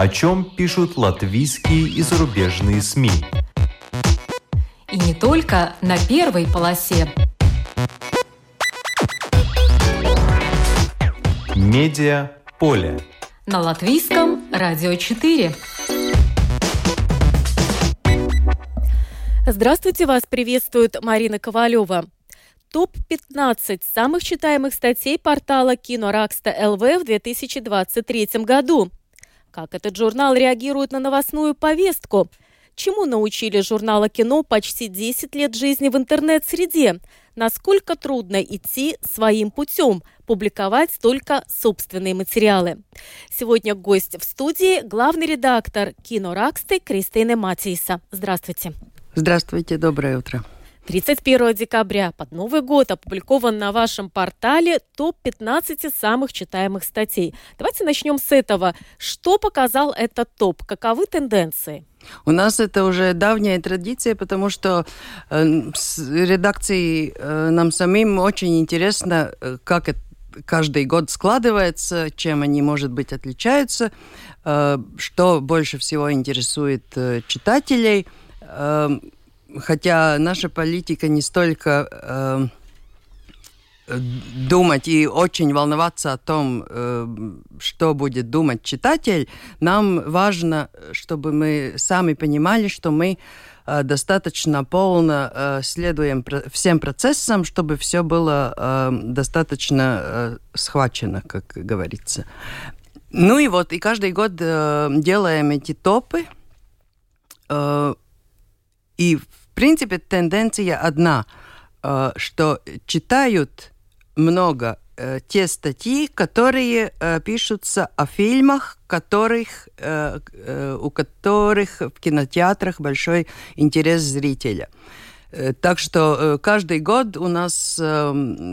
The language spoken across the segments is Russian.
О чем пишут латвийские и зарубежные СМИ. И не только на первой полосе. Медиа поле. На латвийском радио 4. Здравствуйте, вас приветствует Марина Ковалева. Топ-15 самых читаемых статей портала Киноракста ЛВ в 2023 году. Как этот журнал реагирует на новостную повестку? Чему научили журнала кино почти 10 лет жизни в интернет-среде? Насколько трудно идти своим путем, публиковать только собственные материалы? Сегодня гость в студии главный редактор Кинораксты Кристина Матиса. Здравствуйте. Здравствуйте, доброе утро. 31 декабря под Новый год опубликован на вашем портале топ-15 самых читаемых статей. Давайте начнем с этого. Что показал этот топ? Каковы тенденции? У нас это уже давняя традиция, потому что э, с редакцией э, нам самим очень интересно, э, как это каждый год складывается, чем они, может быть, отличаются, э, что больше всего интересует э, читателей – Эм, хотя наша политика не столько э, думать и очень волноваться о том, э, что будет думать читатель, нам важно, чтобы мы сами понимали, что мы э, достаточно полно э, следуем про всем процессам, чтобы все было э, достаточно э, схвачено, как говорится. Ну и вот, и каждый год э, делаем эти топы. Э, и, принципе, тенденция одна, э, что читают много э, те статьи, которые э, пишутся о фильмах, которых, у которых в кинотеатрах большой интерес зрителя. Так что каждый год у нас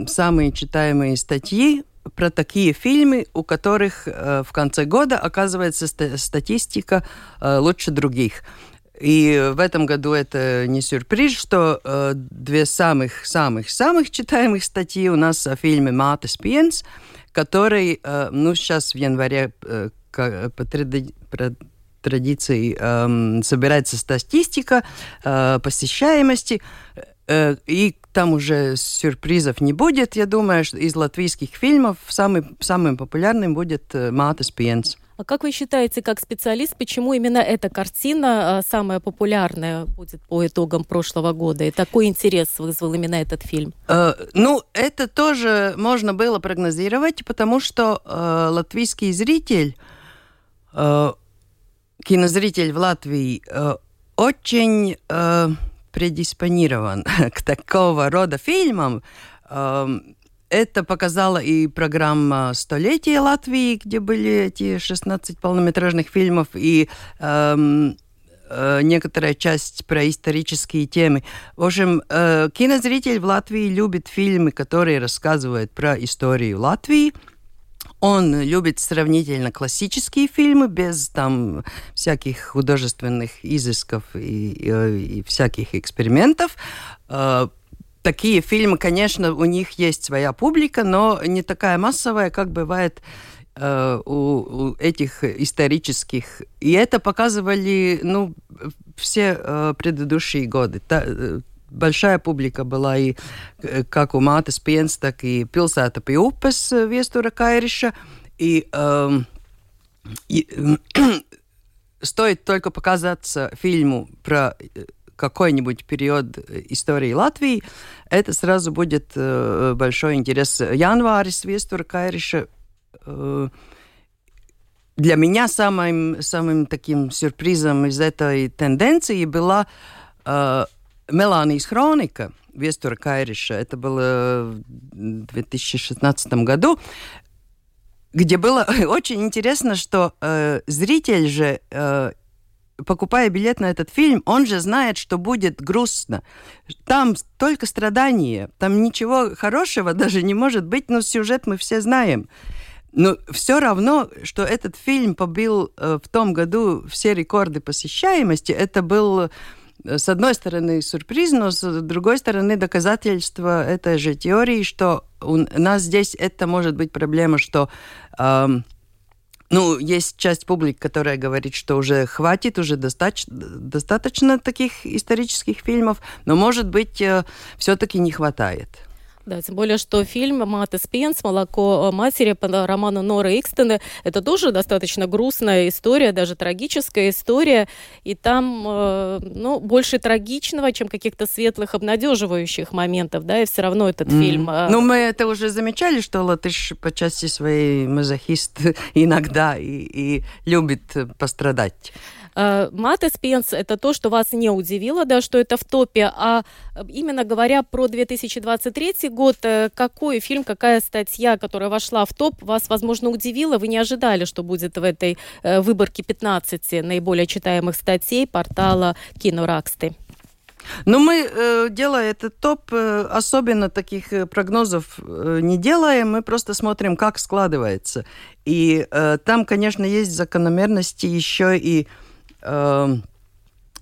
самые читаемые статьи про такие фильмы, у которых в конце года оказывается статистика лучше других. И в этом году это не сюрприз, что э, две самых-самых-самых читаемых статьи у нас о фильме «Матес Пьенс», который, э, ну, сейчас в январе э, по тради традиции э, собирается статистика э, посещаемости, э, и там уже сюрпризов не будет, я думаю, что из латвийских фильмов самый, самым популярным будет э, «Матес Пьенс». А как вы считаете, как специалист, почему именно эта картина а, самая популярная будет по итогам прошлого года? И такой интерес вызвал именно этот фильм? Э, ну, это тоже можно было прогнозировать, потому что э, латвийский зритель, э, кинозритель в Латвии, э, очень э, предиспонирован к такого рода фильмам. Э, это показала и программа «Столетие Латвии», где были эти 16 полнометражных фильмов, и эм, э, некоторая часть про исторические темы. В общем, э, кинозритель в Латвии любит фильмы, которые рассказывают про историю Латвии. Он любит сравнительно классические фильмы без там всяких художественных изысков и, и, и всяких экспериментов. Э, такие фильмы, конечно, у них есть своя публика, но не такая массовая, как бывает э, у, у этих исторических. И это показывали, ну, все э, предыдущие годы. Та, э, большая публика была и э, как у Mātes Piens, так и Pilsēta pie upes Viestura. И, э, и э, стоит только показаться фильму про э, какой-нибудь период э, истории Латвии, это сразу будет э, большой интерес. Январис Вестура Кайриша э, для меня самым, самым таким сюрпризом из этой тенденции была э, Меланис хроника Вестура Кайриша. Это было в 2016 году где было очень интересно, что э, зритель же э, покупая билет на этот фильм, он же знает, что будет грустно. Там только страдания, там ничего хорошего даже не может быть, но сюжет мы все знаем. Но все равно, что этот фильм побил э, в том году все рекорды посещаемости, это был, э, с одной стороны, сюрприз, но с другой стороны, доказательство этой же теории, что у нас здесь это может быть проблема, что э, ну, есть часть публики, которая говорит, что уже хватит, уже достаточно, достаточно таких исторических фильмов, но, может быть, э, все-таки не хватает. Да, тем более, что фильм «Мат Спенс. Молоко матери» по роману Норы Икстена – это тоже достаточно грустная история, даже трагическая история. И там, э, ну, больше трагичного, чем каких-то светлых, обнадеживающих моментов, да, и все равно этот mm. фильм… Э... Ну, мы это уже замечали, что латыш по части своей мазохист иногда и, и любит пострадать. Э, Маты Спенс – это то, что вас не удивило, да, что это в топе, а именно говоря про 2023 год, э, какой фильм, какая статья, которая вошла в топ, вас, возможно, удивила, вы не ожидали, что будет в этой э, выборке 15 наиболее читаемых статей портала Кинораксты? Ну, мы, делая этот топ, особенно таких прогнозов не делаем, мы просто смотрим, как складывается. И там, конечно, есть закономерности еще и Эм,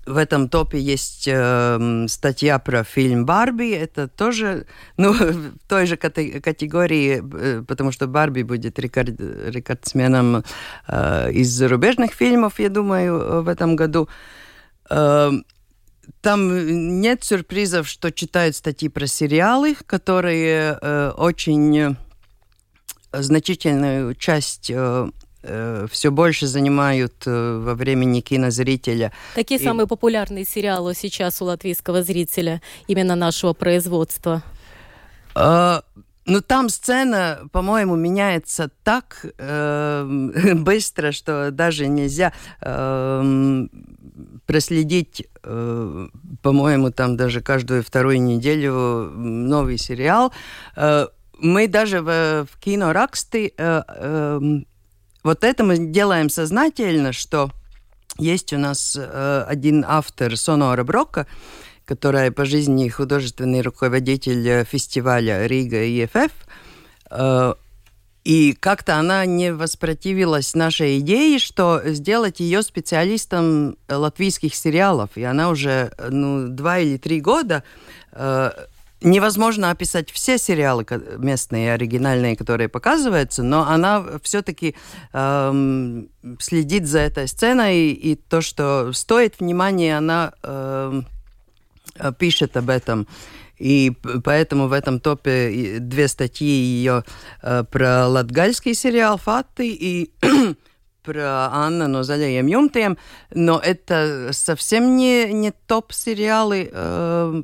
в этом топе есть э, статья про фильм «Барби». Это тоже ну, в той же категории, э, потому что «Барби» будет рекорд, рекордсменом э, из зарубежных фильмов, я думаю, в этом году. Э, там нет сюрпризов, что читают статьи про сериалы, которые э, очень значительную часть э, Э, все больше занимают э, во времени кинозрителя. Какие и... самые популярные сериалы сейчас у латвийского зрителя, именно нашего производства? А, ну, там сцена, по-моему, меняется так э, быстро, что даже нельзя э, проследить, э, по-моему, там даже каждую вторую неделю новый сериал. Э, мы даже в, в кино Раксты э, э, вот это мы делаем сознательно, что есть у нас э, один автор Сонора Брока, которая по жизни художественный руководитель э, фестиваля Рига ИФФ. Э, и как-то она не воспротивилась нашей идее, что сделать ее специалистом латвийских сериалов. И она уже ну, два или три года э, невозможно описать все сериалы местные, оригинальные, которые показываются, но она все-таки эм, следит за этой сценой, и то, что стоит внимания, она эм, пишет об этом. И поэтому в этом топе две статьи ее э, про латгальский сериал «Фаты» и про Анна но заļajiem jumtiem, но это совсем не, не топ-сериалы, э,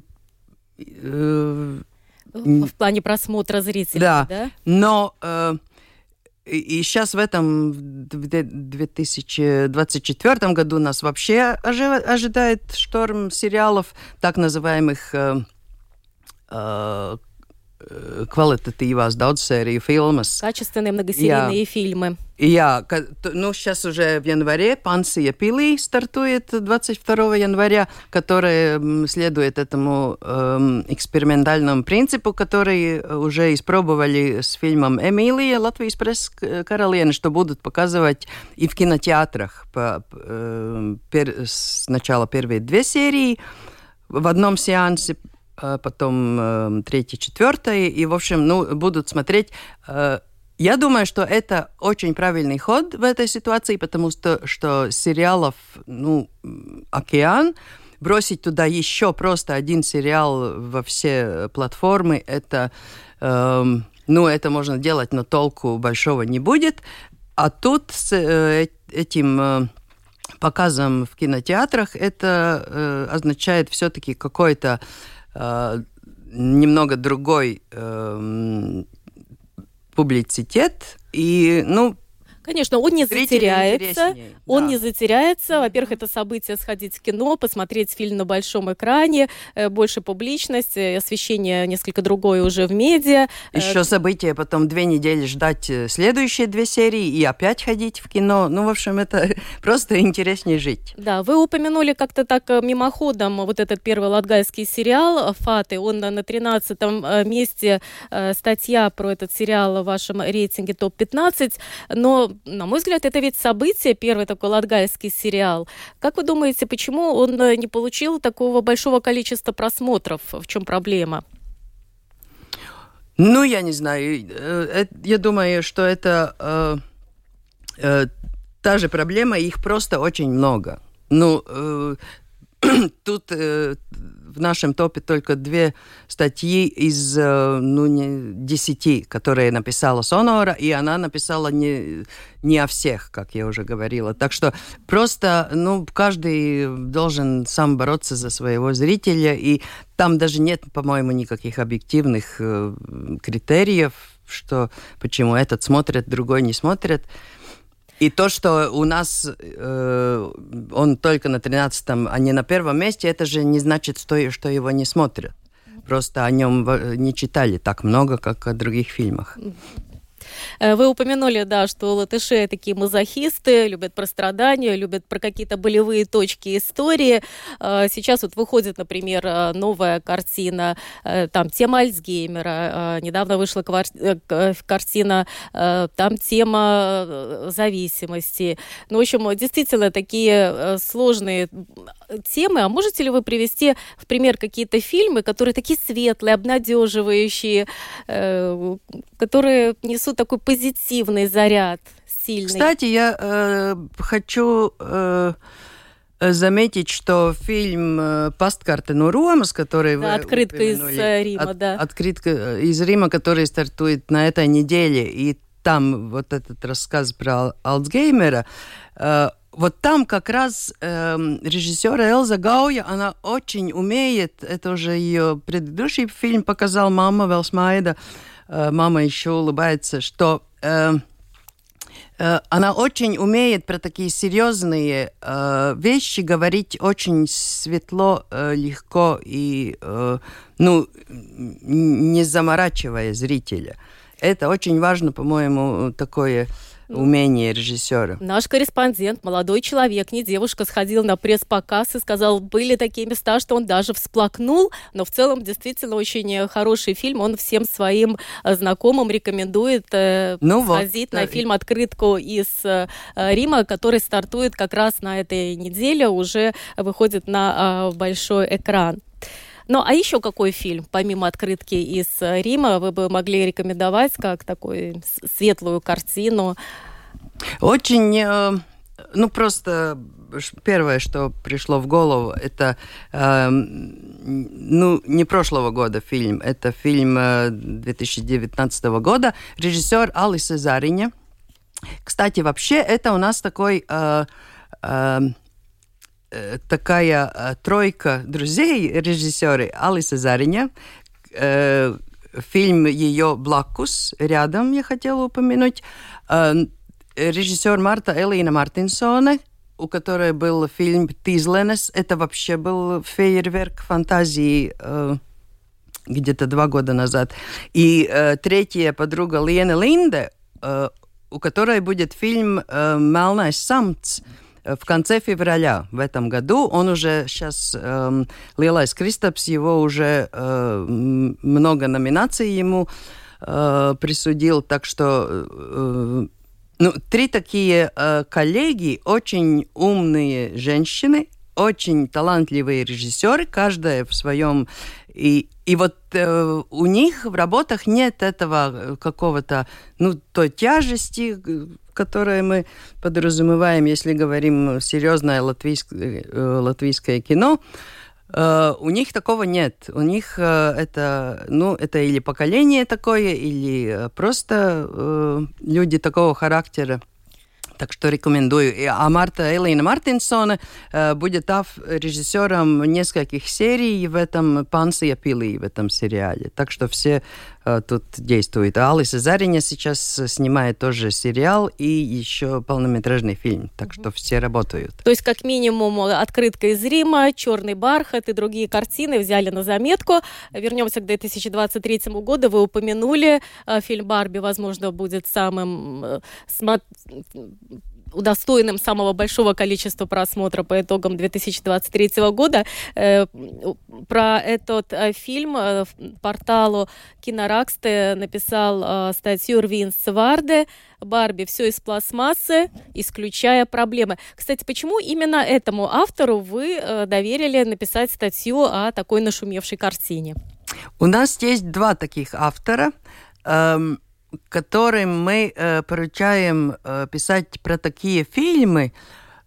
Э, в плане просмотра зрителей, да? да? Но э, и сейчас в этом 2024 году нас вообще ожидает шторм сериалов, так называемых э, э, kvalitatīvās daudzsēriju filmas. Качественные многосерийные Jā. фильмы. Ka, ну, сейчас уже в январе «Пансия Пили» стартует 22 января, которая следует этому эм, экспериментальному принципу, который уже испробовали с фильмом «Эмилия» Латвийс пресс Каролины, что будут показывать и в кинотеатрах по, э, пер, сначала первые две серии в одном сеансе, а потом э, третий, четвертый, и, в общем, ну, будут смотреть. Э, я думаю, что это очень правильный ход в этой ситуации, потому что, что сериалов, ну, океан, бросить туда еще просто один сериал во все платформы, это, э, ну, это можно делать, но толку большого не будет. А тут с э, этим э, показом в кинотеатрах это э, означает все-таки какой-то э, немного другой э, публицитет. И, ну, Конечно, он не затеряется. Он да. не затеряется. Во-первых, это событие сходить в кино, посмотреть фильм на большом экране, э, больше публичность, э, освещение несколько другое уже в медиа. Э, Еще событие, потом две недели ждать следующие две серии и опять ходить в кино. Ну, в общем, это просто интереснее жить. Да, вы упомянули как-то так мимоходом вот этот первый латгальский сериал «Фаты». Он на 13 месте статья про этот сериал в вашем рейтинге ТОП-15. Но на мой взгляд, это ведь событие, первый такой латгальский сериал. Как вы думаете, почему он э, не получил такого большого количества просмотров? В чем проблема? Ну, я не знаю. Э, я думаю, что это э, та же проблема, их просто очень много. Ну, тут в нашем топе только две статьи из э, ну, не, десяти, которые написала Сонора, и она написала не, не о всех, как я уже говорила. Так что просто ну, каждый должен сам бороться за своего зрителя, и там даже нет, по-моему, никаких объективных э, критериев, что почему этот смотрит, другой не смотрит. И то, что у нас э, он только на 13-м, а не на первом месте, это же не значит, что, что его не смотрят. Просто о нем не читали так много, как о других фильмах. Э, вы упомянули, да, что латыши такие мазохисты, любят про страдания, любят про какие-то болевые точки истории. Э, сейчас вот выходит, например, э, новая картина, там тема Альцгеймера, недавно вышла картина, там тема зависимости. Ну, в общем, действительно такие сложные темы. А можете ли вы привести в пример какие-то фильмы, которые такие светлые, обнадеживающие, которые несут такой позитивный заряд, сильный. Кстати, я э, хочу э, заметить, что фильм э, «Пасткарты ну Ромас», который да, вы открытка из э, Рима, от, да. Открытка э, из Рима, который стартует на этой неделе, и там вот этот рассказ про Альцгеймера, э, вот там как раз э, режиссера Элза Гауя, она очень умеет, это уже ее предыдущий фильм показал «Мама Велсмайда», э, Э, мама еще улыбается, что э, э, она очень умеет про такие серьезные вещи говорить очень светло, легко и ну, не заморачивая зрителя. Это очень важно, по-моему, такое умение режиссера. Наш корреспондент, молодой человек, не девушка, сходил на пресс-показ и сказал, были такие места, что он даже всплакнул, но в целом действительно очень хороший фильм, он всем своим э, знакомым рекомендует э, ну сходить вот, на фильм «Открытку» из э, Рима, который стартует как раз на этой неделе, уже выходит на большой экран. Ну, а еще какой фильм, помимо открытки из э, Рима, вы бы могли рекомендовать как такую светлую картину? Очень, э, ну, просто первое, что пришло в голову, это, э, ну, не прошлого года фильм, это фильм 2019 года, режиссер Алис Зариня. Кстати, вообще это у нас такой... Э, такая э, тройка друзей режиссеры Алиса Зариня, э, фильм ее «Блакус» рядом, я хотела упомянуть, режиссер Марта Элина Мартинсона, у которой был фильм «Тизленес». Это вообще был фейерверк фантазии где-то два года назад. И третья подруга Лена Линде, у которой будет фильм «Melnais самц», в конце февраля в этом году. Он уже сейчас, э, Лилайс Кристопс, его уже э, много номинаций ему э, присудил, так что э, ну, три такие э, коллеги, очень умные женщины, очень талантливые режиссеры, каждая в своем и, и вот э, у них в работах нет этого э, какого-то, ну, той тяжести, которое мы подразумеваем, если говорим серьезное латвийское, э, латвийское кино, Uh, у них такого нет. У них uh, это, ну, это или поколение такое, или uh, просто люди такого характера. Так что рекомендую. А Марта Элина Мартинсона э, будет ав режиссером нескольких серий в этом «Пансия пилы» в этом сериале. Так что все тут действуют. А Алиса Зариня сейчас снимает тоже сериал и еще полнометражный фильм. Так что все работают. То есть, как минимум, открытка из Рима, «Черный бархат» и другие картины взяли на заметку. Вернемся к 2023 году. Вы упомянули э, фильм «Барби», возможно, будет самым э, удостоенным самого большого количества просмотра по итогам 2023 года. Э, про этот э, фильм э, порталу Кинораксте написал статью Рвин Сварде Барби все из пластмассы, исключая проблемы. Кстати, почему именно этому автору вы доверили написать статью о такой нашумевшей картине? У нас есть два таких автора. Которым мы э, поручаем э, писать про такие фильмы,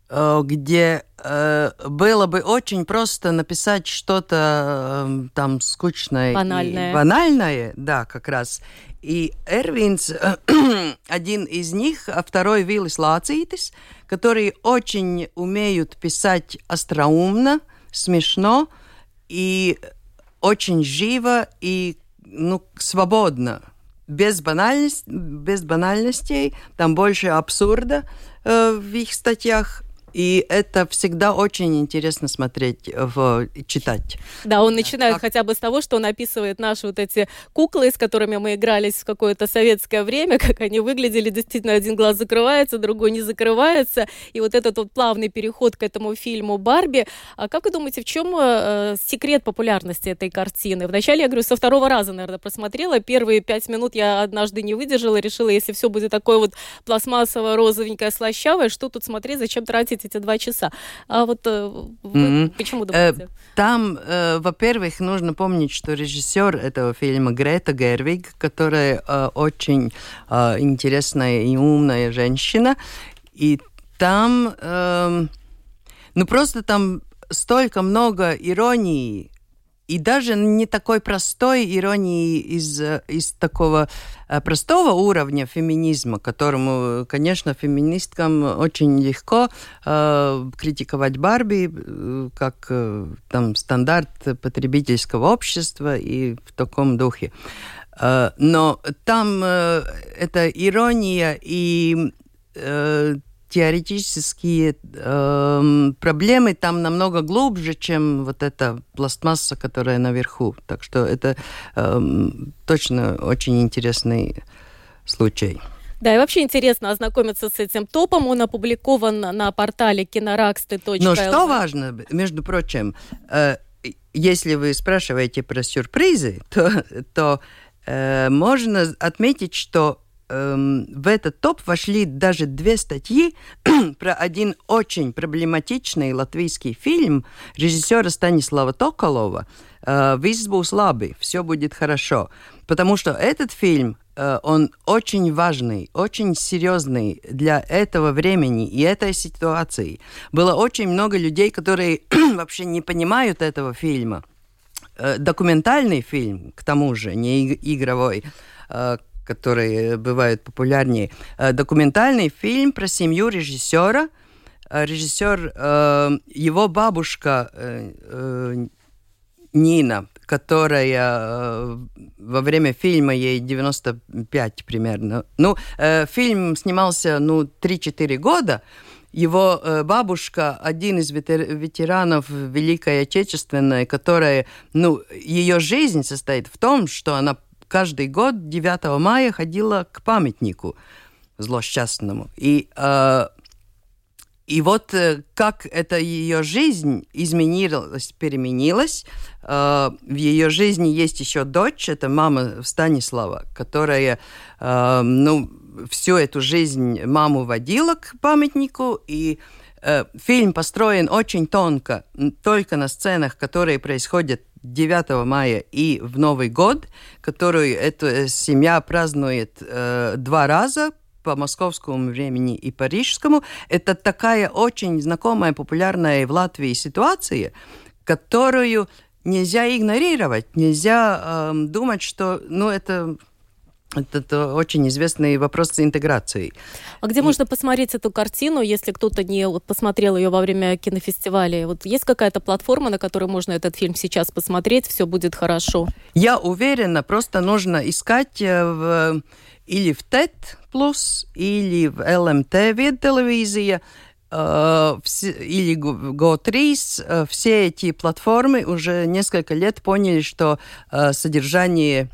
э, где э, было бы очень просто написать что-то э, там скучное Банальное. и банальное, да, как раз. И Эрвинс, э, один из них, а второй Виллис Лацитис, которые очень умеют писать остроумно, смешно и очень живо и ну, свободно без, банальность, без банальностей, там больше абсурда э, в их статьях. И это всегда очень интересно смотреть, в, читать. Да, он начинает как... хотя бы с того, что он описывает наши вот эти куклы, с которыми мы игрались в какое-то советское время, как они выглядели, действительно, один глаз закрывается, другой не закрывается, и вот этот вот плавный переход к этому фильму «Барби». А как вы думаете, в чем э, секрет популярности этой картины? Вначале, я говорю, со второго раза, наверное, просмотрела, первые пять минут я однажды не выдержала, решила, если все будет такое вот пластмассово-розовенькое, слащавое, что тут смотреть, зачем тратить эти два часа. А вот э, вы mm-hmm. почему думаете? Э, там, э, во-первых, нужно помнить, что режиссер этого фильма Грета Гервиг, которая очень интересная и умная женщина, и там, э, ну просто там столько много иронии и даже не такой простой иронии из, из такого э, простого уровня феминизма, которому, конечно, феминисткам очень легко э, критиковать Барби э, как э, там стандарт потребительского общества и в таком духе. Э, но там э, эта ирония и э, теоретические э, проблемы там намного глубже, чем вот эта пластмасса, которая наверху. Так что это э, точно очень интересный случай. Да, и вообще интересно ознакомиться с этим топом. Он опубликован на портале кинораксты.лв. Но что важно, между прочим, э, если вы спрашиваете про сюрпризы, то, то э, можно отметить, что эм, в этот топ вошли даже две статьи про один очень проблематичный латвийский фильм режиссера Станислава Токолова э, «Вис būs labi», «Все будет хорошо». Потому что этот фильм, э, он очень важный, очень серьезный для этого времени и этой ситуации. Было очень много людей, которые вообще не понимают этого фильма. Э, документальный фильм, к тому же, не игровой, которые бывают популярнее. Э, документальный фильм про семью режиссера. Э, Режиссер, э, его бабушка Нина, которая во время фильма, ей 95 примерно. Ну, фильм снимался, ну, 3-4 года. Его бабушка, один из ветеранов Великой Отечественной, которая, ну, ее жизнь состоит в том, что она каждый год 9 мая ходила к памятнику злосчастному. И, э, и вот э, как эта ее жизнь изменилась, переменилась. Э, в ее жизни есть еще дочь, это мама Станислава, которая, э, ну, всю эту жизнь маму водила к памятнику, и э, фильм построен очень тонко, только на сценах, которые происходят 9 мая и в Новый год, которую эта семья празднует э, два раза по московскому времени и парижскому. Это такая очень знакомая, популярная в Латвии ситуация, которую нельзя игнорировать, нельзя э, думать, что ну, это это, это очень известный вопрос интеграции. А где и... можно посмотреть эту картину, если кто-то не вот, посмотрел ее во время кинофестиваля? Вот есть какая-то платформа, на которой можно этот фильм сейчас посмотреть, все будет хорошо? Я уверена, просто нужно искать э, в, или в TED+, или в ЛМТ вид телевизия, э, или Go3, э, все эти платформы уже несколько лет поняли, что содержание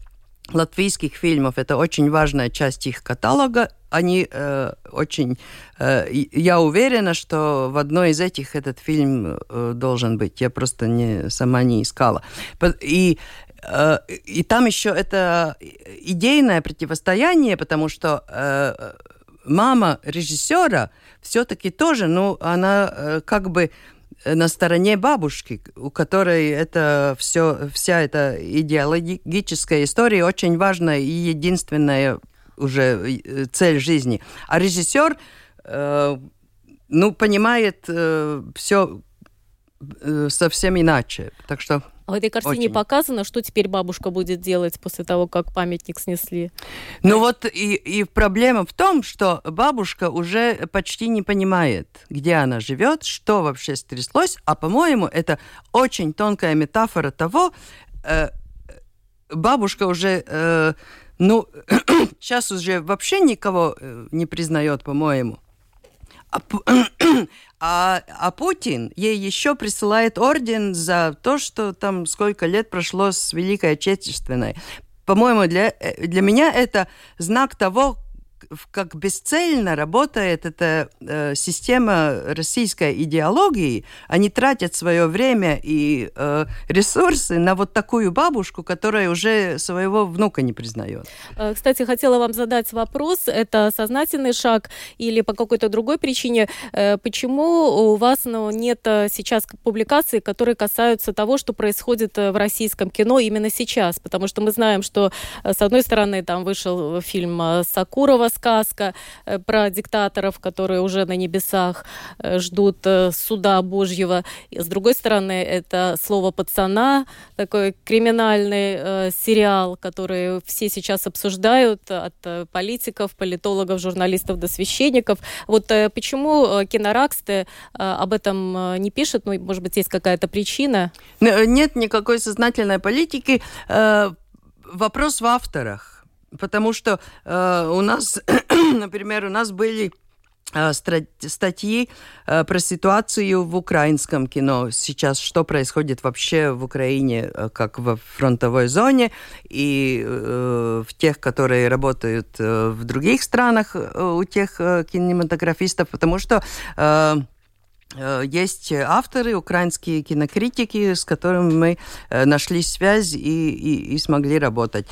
латвийских фильмов. Это очень важная часть их каталога. Они э, очень... Э, я уверена, что в одной из этих этот фильм э, должен быть. Я просто не, сама не искала. И э, и там еще это идейное противостояние, потому что э, мама режиссера все-таки тоже, ну, она э, как бы на стороне бабушки, у которой это все, вся эта идеологическая история очень важная и единственная уже цель жизни. А режиссер, ну, понимает все совсем иначе. Так что а в этой картине Очень. показано, что теперь бабушка будет делать после того, как памятник снесли. Ну вот и, и проблема в том, что бабушка уже почти не понимает, где она живет, что вообще стряслось, а по-моему это очень тонкая метафора того, э, бабушка уже, э, ну, сейчас уже вообще никого э, не признает, по-моему. А, а, а Путин ей еще присылает орден за то, что там сколько лет прошло с Великой Отечественной. По-моему, для, э, для меня это знак того, как бесцельно работает эта э, система российской идеологии. Они тратят свое время и э, ресурсы на вот такую бабушку, которая уже своего внука не признает. Э, кстати, хотела вам задать вопрос. Это сознательный шаг или по какой-то другой причине? Э, почему у вас ну, нет э, сейчас публикаций, которые касаются того, что происходит в российском кино именно сейчас? Потому что мы знаем, что с одной стороны там вышел фильм Сакурова сказка э, про диктаторов, которые уже на небесах э, ждут э, суда Божьего. И, с другой стороны, это слово пацана, такой криминальный э, сериал, который все сейчас обсуждают от политиков, политологов, журналистов до священников. Вот э, почему Кинораксты э, об этом не пишет? Ну, может быть, есть какая-то причина? Нет никакой сознательной политики. Э, вопрос в авторах потому что э, у нас, например, у нас были э, статьи э, про ситуацию в украинском кино. Сейчас, что происходит вообще в Украине, э, как в фронтовой зоне, и в тех, которые работают в других странах у тех кинематографистов, потому что есть авторы, украинские кинокритики, с которыми мы нашли связь и, и, и смогли работать.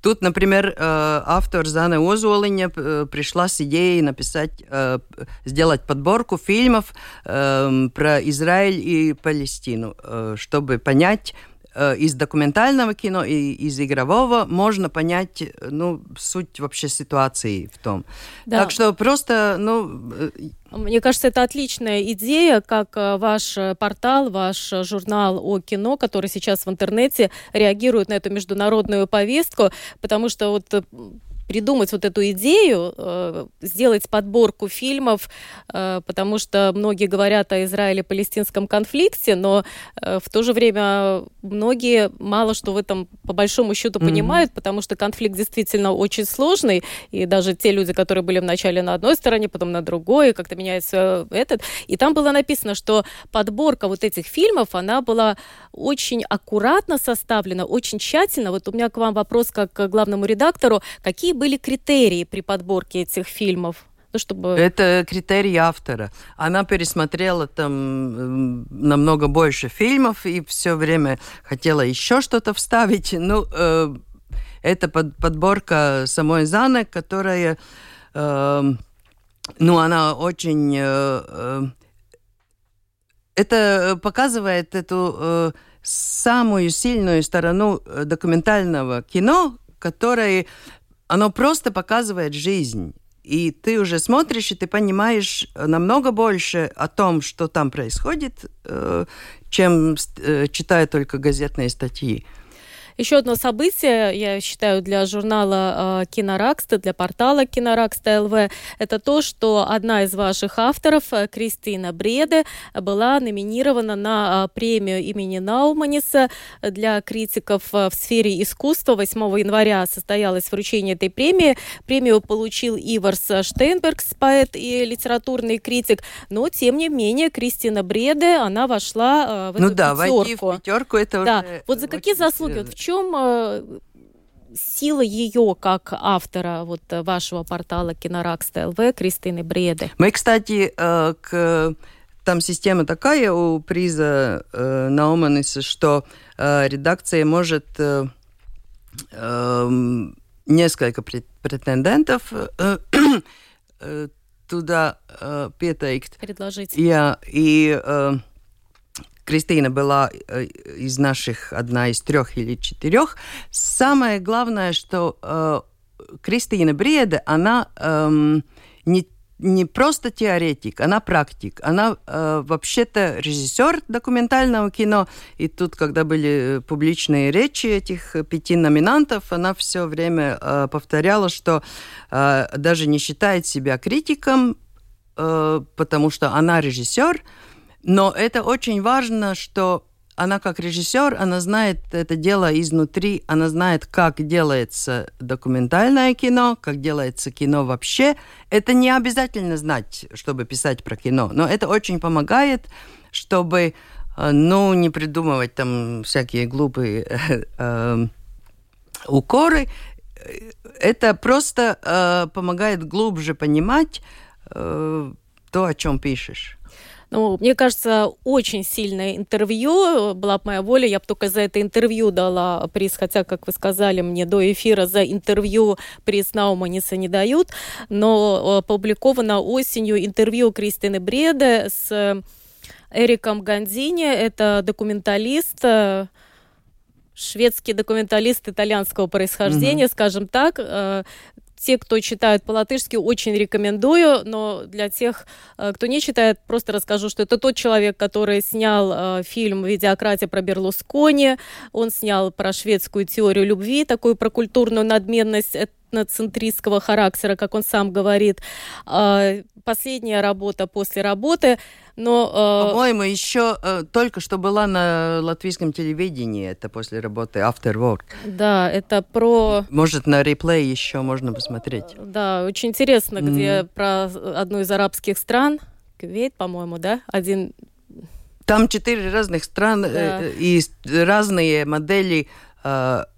Тут, например, э, автор Зана Озолиня э, пришла с идеей написать, э, сделать подборку фильмов эм, про Израиль и Палестину, чтобы понять, из документального кино и из игрового можно понять, ну, суть вообще ситуации в том. Да. Так что просто, ну, мне кажется, это отличная идея, как э, ваш э, портал, ваш э, журнал о кино, который сейчас в интернете реагирует на эту международную повестку, потому что вот придумать вот эту идею, э, сделать подборку фильмов, э, потому что многие говорят о Израиле-палестинском конфликте, но э, в то же время многие мало что в этом по большому счету mm-hmm. понимают, потому что конфликт действительно очень сложный, и даже те люди, которые были вначале на одной стороне, потом на другой, как-то меняется этот, и там было написано, что подборка вот этих фильмов, она была очень аккуратно составлена, очень тщательно. Вот у меня к вам вопрос как к главному редактору, какие были критерии при подборке этих фильмов? Ну, чтобы... Это критерий автора. Она пересмотрела там намного больше фильмов и все время хотела еще что-то вставить. Ну, э, это под, подборка самой Заны, которая, э, ну, она очень... Э, э, это показывает эту э, самую сильную сторону э, документального кино, которое оно просто показывает жизнь. И ты уже смотришь, и ты понимаешь намного больше о том, что там происходит, э, чем э, читая только газетные статьи. Еще одно событие, я считаю, для журнала э, Киноракста, для портала Киноракста ЛВ, это то, что одна из ваших авторов, э, Кристина Бреде, была номинирована на э, премию имени Науманиса для критиков в сфере искусства. 8 января состоялось вручение этой премии. Премию получил Иварс Штейнбергс, поэт и литературный критик. Но, тем не менее, Кристина Бреде, она вошла в ну эту ну, да, пятерку. в пятерку, это да. уже... Вот за какие заслуги? Вот в чем чем э, сила ее как автора вот вашего портала Киноракста ЛВ Кристины Бреды? Мы, кстати, э, к там система такая у приза э, Науманиса, что э, редакция может э, э, несколько претендентов э, э, туда э, петeikt. Предложить. Я, и э, Кристина была э, из наших одна из трех или четырех. Самое главное, что э, Кристина Бреда, она эм, не не просто теоретик, она практик. Она э, вообще-то режиссер документального кино. И тут, когда были публичные речи этих пяти номинантов, она все время э, повторяла, что э, даже не считает себя критиком, э, потому что она режиссер. Но это очень важно, что она как режиссер, она знает это дело изнутри, она знает, как делается документальное кино, как делается кино вообще. Это не обязательно знать, чтобы писать про кино, но это очень помогает, чтобы, э, ну, не придумывать там всякие глупые э, э, укоры. Это просто э, помогает глубже понимать э, то, о чем пишешь. Ну, мне кажется, очень сильное интервью. Была бы моя воля, я бы только за это интервью дала приз, хотя, как вы сказали мне до эфира, за интервью приз Науманиса не дают. Но опубликовано осенью интервью Кристины Бреде с Эриком Гандини. Это документалист, шведский документалист итальянского происхождения, mm-hmm. скажем так, э, те, кто читают по-латышски, очень рекомендую, но для тех, э, кто не читает, просто расскажу, что это тот человек, который снял э, фильм «Видеократия» про Берлускони, он снял про шведскую теорию любви, такую про культурную надменность этноцентристского характера, как он сам говорит. А, последняя работа после работы но, э... По-моему, еще э, только что была на латвийском телевидении, это после работы After Work. Да, это про... Может, на реплей еще можно посмотреть. Да, очень интересно, mm. где про одну из арабских стран, Кувейт, по-моему, да, один... Там четыре разных стран э, да. э, и разные модели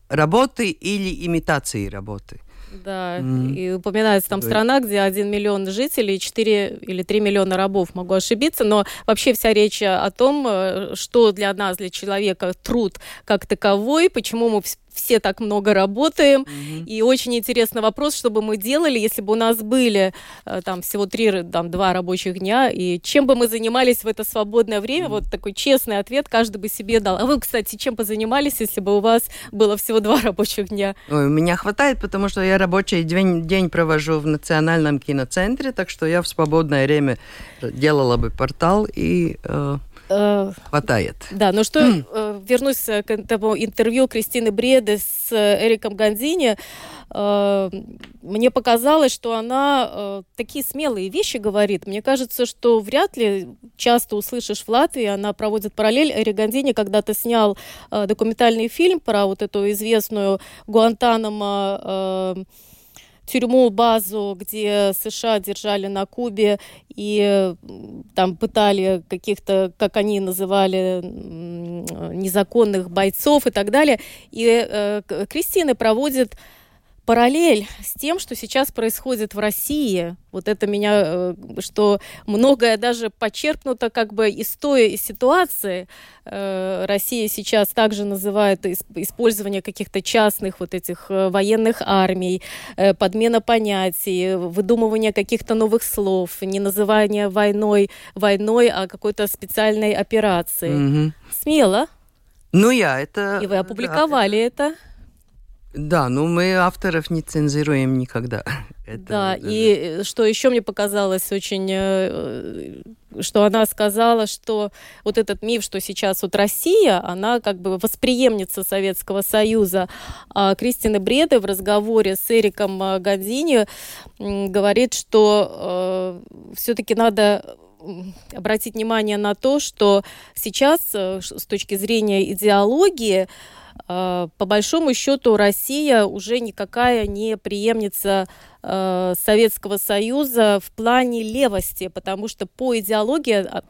работы или имитации работы. Да, mm-hmm. и упоминается там страна, где 1 миллион жителей, 4 или 3 миллиона рабов, могу ошибиться, но вообще вся речь о том, э, что для нас, для человека труд как таковой, почему мы все так много работаем. Mm-hmm. И очень интересный вопрос, что бы мы делали, если бы у нас были э, там всего три, там, два рабочих дня, и чем бы мы занимались в это свободное время? Mm-hmm. Вот такой честный ответ каждый бы себе дал. А вы, кстати, чем бы занимались, если бы у вас было всего два рабочих дня? Ой, у меня хватает, потому что я рабочий день, день провожу в Национальном киноцентре, так что я в свободное время делала бы портал и... Э Э, Хватает. Да, но что, э, вернусь к этому интервью Кристины Бреды с Эриком Гандини, э, мне показалось, что она такие смелые вещи говорит. Мне кажется, что вряд ли часто услышишь в Латвии, она проводит параллель. Эрик Гандини когда-то снял документальный фильм про вот эту известную Гуантанамо тюрьму, базу, где США держали на Кубе и там пытали каких-то, как они называли, незаконных бойцов и так далее. И э, Кристина проводит параллель с тем, что сейчас происходит в России. Вот это меня, э, что многое даже подчеркнуто как бы из той ситуации. Э, Россия сейчас также называет использование каких-то частных вот этих э, военных армий, подмена понятий, выдумывание каких-то новых слов, не называние войной войной, а какой-то специальной операцией. Угу. Смело. Ну я это... И вы опубликовали да, это. Да, ну мы авторов не цензируем никогда. Это, да, это... и что еще мне показалось очень, э, что она сказала, что вот этот миф, что сейчас вот Россия, она как бы восприемница Советского Союза. А Кристина Бреда в разговоре с Эриком э, Гадзини говорит, что э, все-таки надо обратить внимание на то, что сейчас э, с точки зрения идеологии Э, по большому счету Россия уже никакая не преемница э, Советского Союза в плане левости, потому что по идеологии а,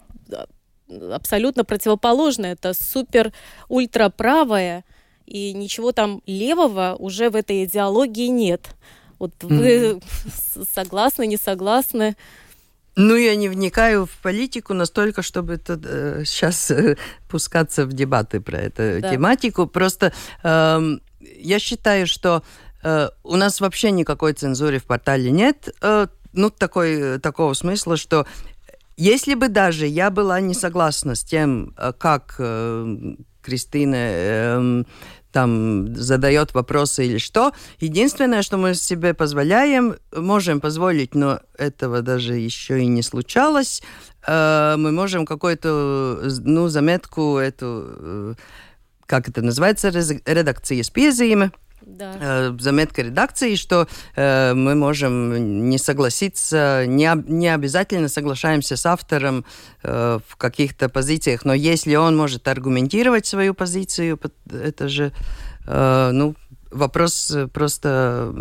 абсолютно противоположная. Это супер ультраправая, и ничего там левого уже в этой идеологии нет. Вот вы mm-hmm. согласны, не согласны? Ну, я не вникаю в политику настолько, чтобы это, э, сейчас э, пускаться в дебаты про эту да. тематику. Просто э, я считаю, что э, у нас вообще никакой цензуры в портале нет. Э, ну, такой, такого смысла, что если бы даже я была не согласна с тем, э, как э, Кристина э, там задает вопросы или что. Единственное, что мы себе позволяем, можем позволить, но этого даже еще и не случалось, э, мы можем какую-то ну, заметку, эту, э, как это называется, редакция с пiezīme, да. Э, заметка редакции, что э, мы можем не согласиться, не, не обязательно соглашаемся с автором э, в каких-то позициях, но если он может аргументировать свою позицию, это же ну, вопрос э, просто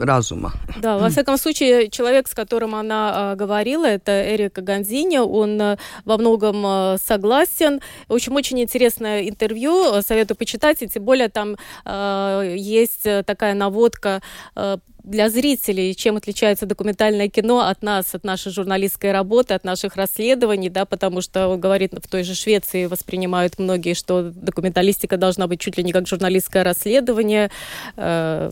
разума. Да, во всяком случае, человек, с которым она э, говорила, это Эрика Ганзини, он э, во многом э, согласен. В общем, очень интересное интервью, советую почитать, и тем более там э, есть такая наводка э, для зрителей, чем отличается документальное кино от нас, от нашей журналистской работы, от наших расследований, да, потому что, он говорит, в той же Швеции воспринимают многие, что документалистика должна быть чуть ли не как журналистское расследование. Э,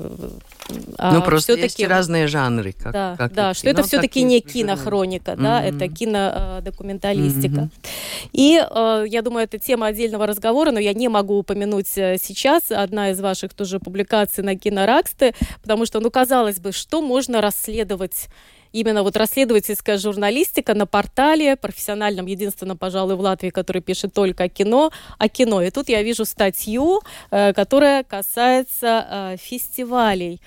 а ну, просто есть разные жанры. Как, да, как да что кино, это все-таки не кинохроника, mm-hmm. да, это кинодокументалистика. Mm-hmm. И э, я думаю, это тема отдельного разговора, но я не могу упомянуть э, сейчас одна из ваших тоже публикаций на Кинораксте, потому что, ну, казалось бы, что можно расследовать именно вот расследовательская журналистика на портале профессиональном, единственном, пожалуй, в Латвии, который пишет только о кино, о кино. И тут я вижу статью, э, которая касается э, фестивалей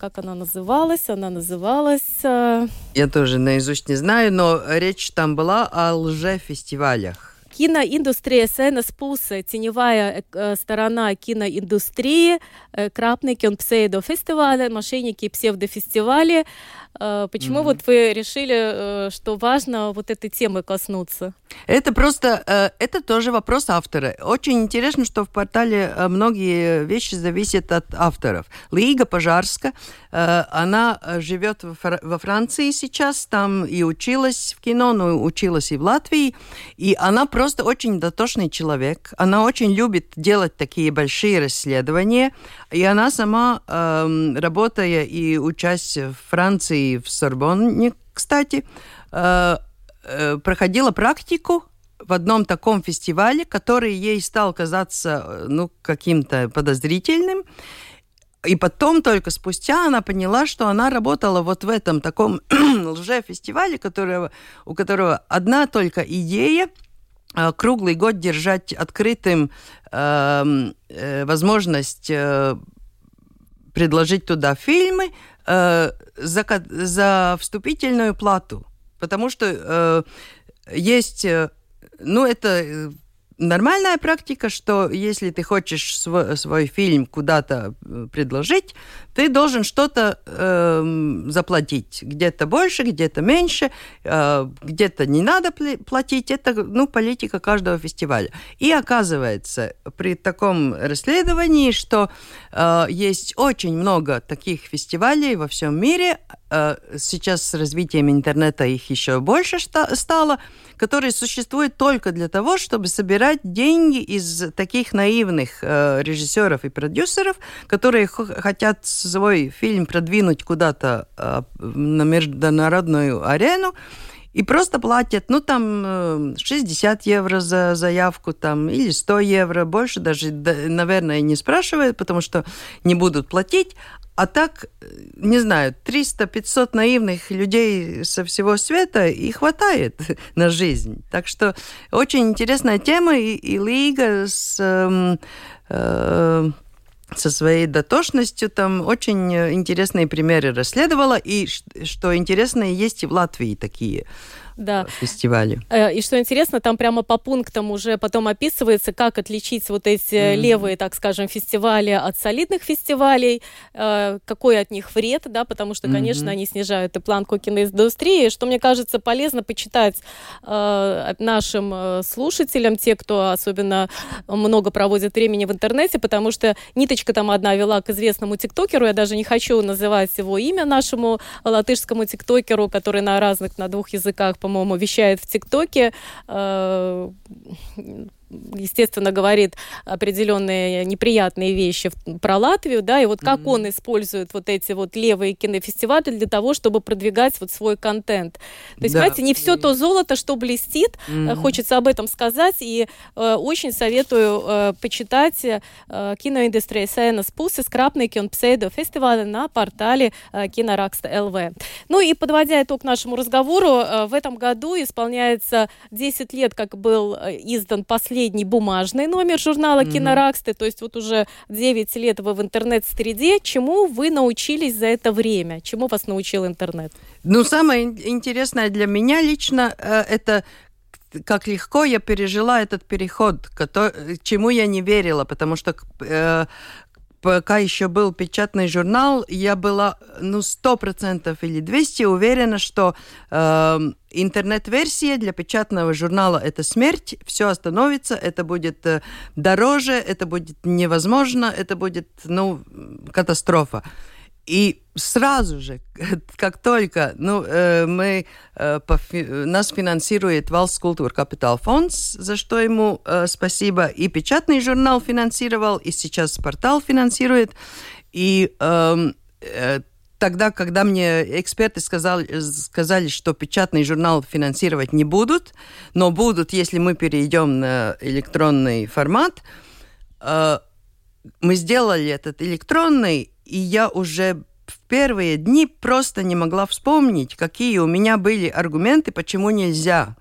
как она называлась? Она называлась... Э... Я тоже наизусть не знаю, но речь там была о лжефестивалях. Киноиндустрия Сенас Пуса, теневая э, сторона киноиндустрии, э, крапники он псевдофестиваля, мошенники псевдофестивали. Э, почему mm-hmm. вот вы решили, э, что важно вот этой темы коснуться? Это просто, э, это тоже вопрос автора. Очень интересно, что в портале многие вещи зависят от авторов. Лига Пожарска, она живет во Франции сейчас, там и училась в кино, но училась и в Латвии, и она просто очень дотошный человек. Она очень любит делать такие большие расследования, и она сама, эм, работая и учась в Франции, в Сорбонне, кстати, э, э, проходила практику в одном таком фестивале, который ей стал казаться э, ну, каким-то подозрительным. И потом, только спустя, она поняла, что она работала вот в этом таком лже-фестивале, которого, у которого одна только идея круглый год держать открытым э, э, возможность э, предложить туда фильмы э, за, за вступительную плату. Потому что э, есть, э, ну, это э, нормальная практика, что если ты хочешь свой, свой фильм куда-то э, предложить, ты должен что-то э, заплатить. Где-то больше, где-то меньше, э, где-то не надо платить. Это ну, политика каждого фестиваля. И оказывается, при таком расследовании, что э, есть очень много таких фестивалей во всем мире, э, сейчас с развитием интернета их еще больше стало, которые существуют только для того, чтобы собирать деньги из таких наивных э, режиссеров и продюсеров, которые хотят свой фильм продвинуть куда-то э, на международную арену, и просто платят, ну, там, 60 э, евро за заявку, там, или 100 евро, больше даже, наверное, не спрашивают, потому что не будут платить, а так, не знаю, 300-500 наивных людей со всего света и хватает на жизнь. Так что очень интересная тема, и, и Лига с... Э, э, со своей дотошностью там очень интересные примеры расследовала, и что интересно, есть и в Латвии такие да. фестивале. Э, и что интересно, там прямо по пунктам уже потом описывается, как отличить вот эти mm-hmm. левые, так скажем, фестивали от солидных фестивалей, э, какой от них вред, да, потому что, конечно, mm-hmm. они снижают и планку киноиндустрии, что, мне кажется, полезно почитать э, нашим слушателям, те, кто особенно много проводит времени в интернете, потому что ниточка там одна вела к известному тиктокеру, я даже не хочу называть его имя нашему латышскому тиктокеру, который на разных, на двух языках, по по-моему, вещает в ТикТоке. Э, естественно, говорит определенные неприятные вещи про Латвию, да, и вот как mm-hmm. он использует вот эти вот левые кинофестивали для того, чтобы продвигать вот свой контент. То есть, да. понимаете, не все то золото, что блестит, mm-hmm. хочется об этом сказать, и э, очень советую э, почитать э, киноиндустрия Сенас Пусис Крапники он Псейдо фестиваля на портале э, Киноракста ЛВ. Ну и подводя итог нашему разговору, э, в этом году исполняется 10 лет, как был э, издан последний бумажный номер журнала mm-hmm. Кинораксты, то есть вот уже 9 лет вы в интернет-среде. Чему вы научились за это время? Чему вас научил интернет? Ну, самое интересное для меня лично э, это как легко я пережила этот переход, который, чему я не верила, потому что э, пока еще был печатный журнал, я была ну сто процентов или 200 уверена, что э, интернет-версия для печатного журнала это смерть, все остановится, это будет э, дороже, это будет невозможно, это будет ну катастрофа. И сразу же, как только ну, э, мы, э, нас финансирует Валс Культур Капитал Фонд, за что ему э, спасибо, и печатный журнал финансировал, и сейчас портал финансирует. И эм, тогда, когда мне эксперты сказали, сказали, что печатный журнал финансировать не будут, но будут, если мы перейдем на электронный формат, мы сделали этот электронный, и я уже в первые дни просто не могла вспомнить, какие у меня были аргументы, почему нельзя.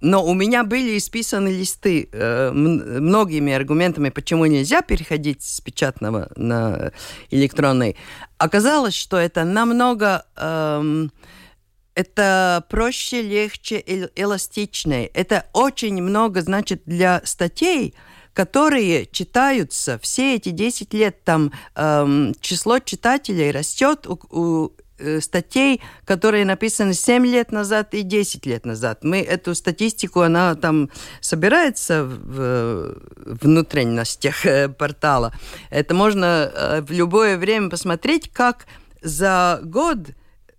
Но у меня были исписаны листы э, многими аргументами, почему нельзя переходить с печатного на электронный. Оказалось, что это намного... Э, это проще, легче, эластичнее. Это очень много, значит, для статей, которые читаются все эти 10 лет, там эм, число читателей растет у, у э, статей, которые написаны 7 лет назад и 10 лет назад. Мы эту статистику, она там собирается в внутренностях э, портала. Это можно э, в любое время посмотреть, как за год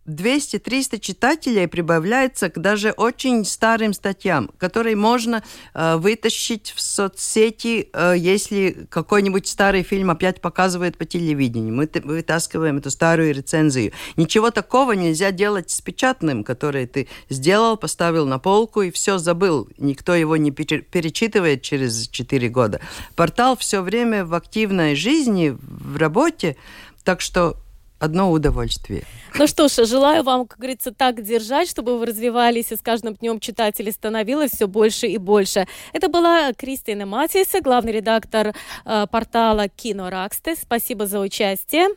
200-300 читателей прибавляется к даже очень старым статьям, которые можно э, вытащить в соцсети, э, если какой-нибудь старый фильм опять показывает по телевидению. Мы вытаскиваем эту старую рецензию. Ничего такого нельзя делать с печатным, который ты сделал, поставил на полку и все забыл. Никто его не перечитывает через 4 года. Портал все время в активной жизни, в работе, так что одно удовольствие. Ну что ж, желаю вам, как говорится, так держать, чтобы вы развивались, и с каждым днем читателей становилось все больше и больше. Это была Кристина Матиса, главный редактор э, портала Кино Раксте. Спасибо за участие.